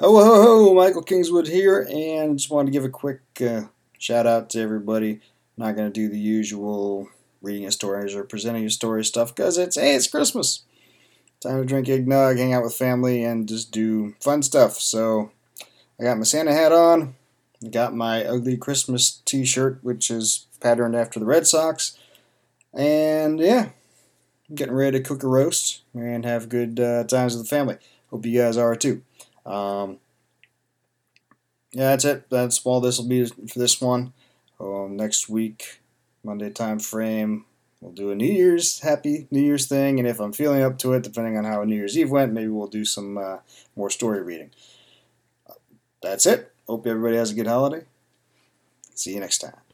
Ho ho ho! Michael Kingswood here, and just wanted to give a quick uh, shout out to everybody. not going to do the usual reading of stories or presenting of story stuff because it's hey, it's Christmas. Time to drink eggnog, hang out with family, and just do fun stuff. So I got my Santa hat on. Got my ugly Christmas T-shirt, which is patterned after the Red Sox, and yeah, I'm getting ready to cook a roast and have good uh, times with the family. Hope you guys are too. Um, yeah, that's it. That's all this will be for this one. Um, next week, Monday time frame, we'll do a New Year's Happy New Year's thing, and if I'm feeling up to it, depending on how New Year's Eve went, maybe we'll do some uh, more story reading. That's it. Hope everybody has a good holiday. See you next time.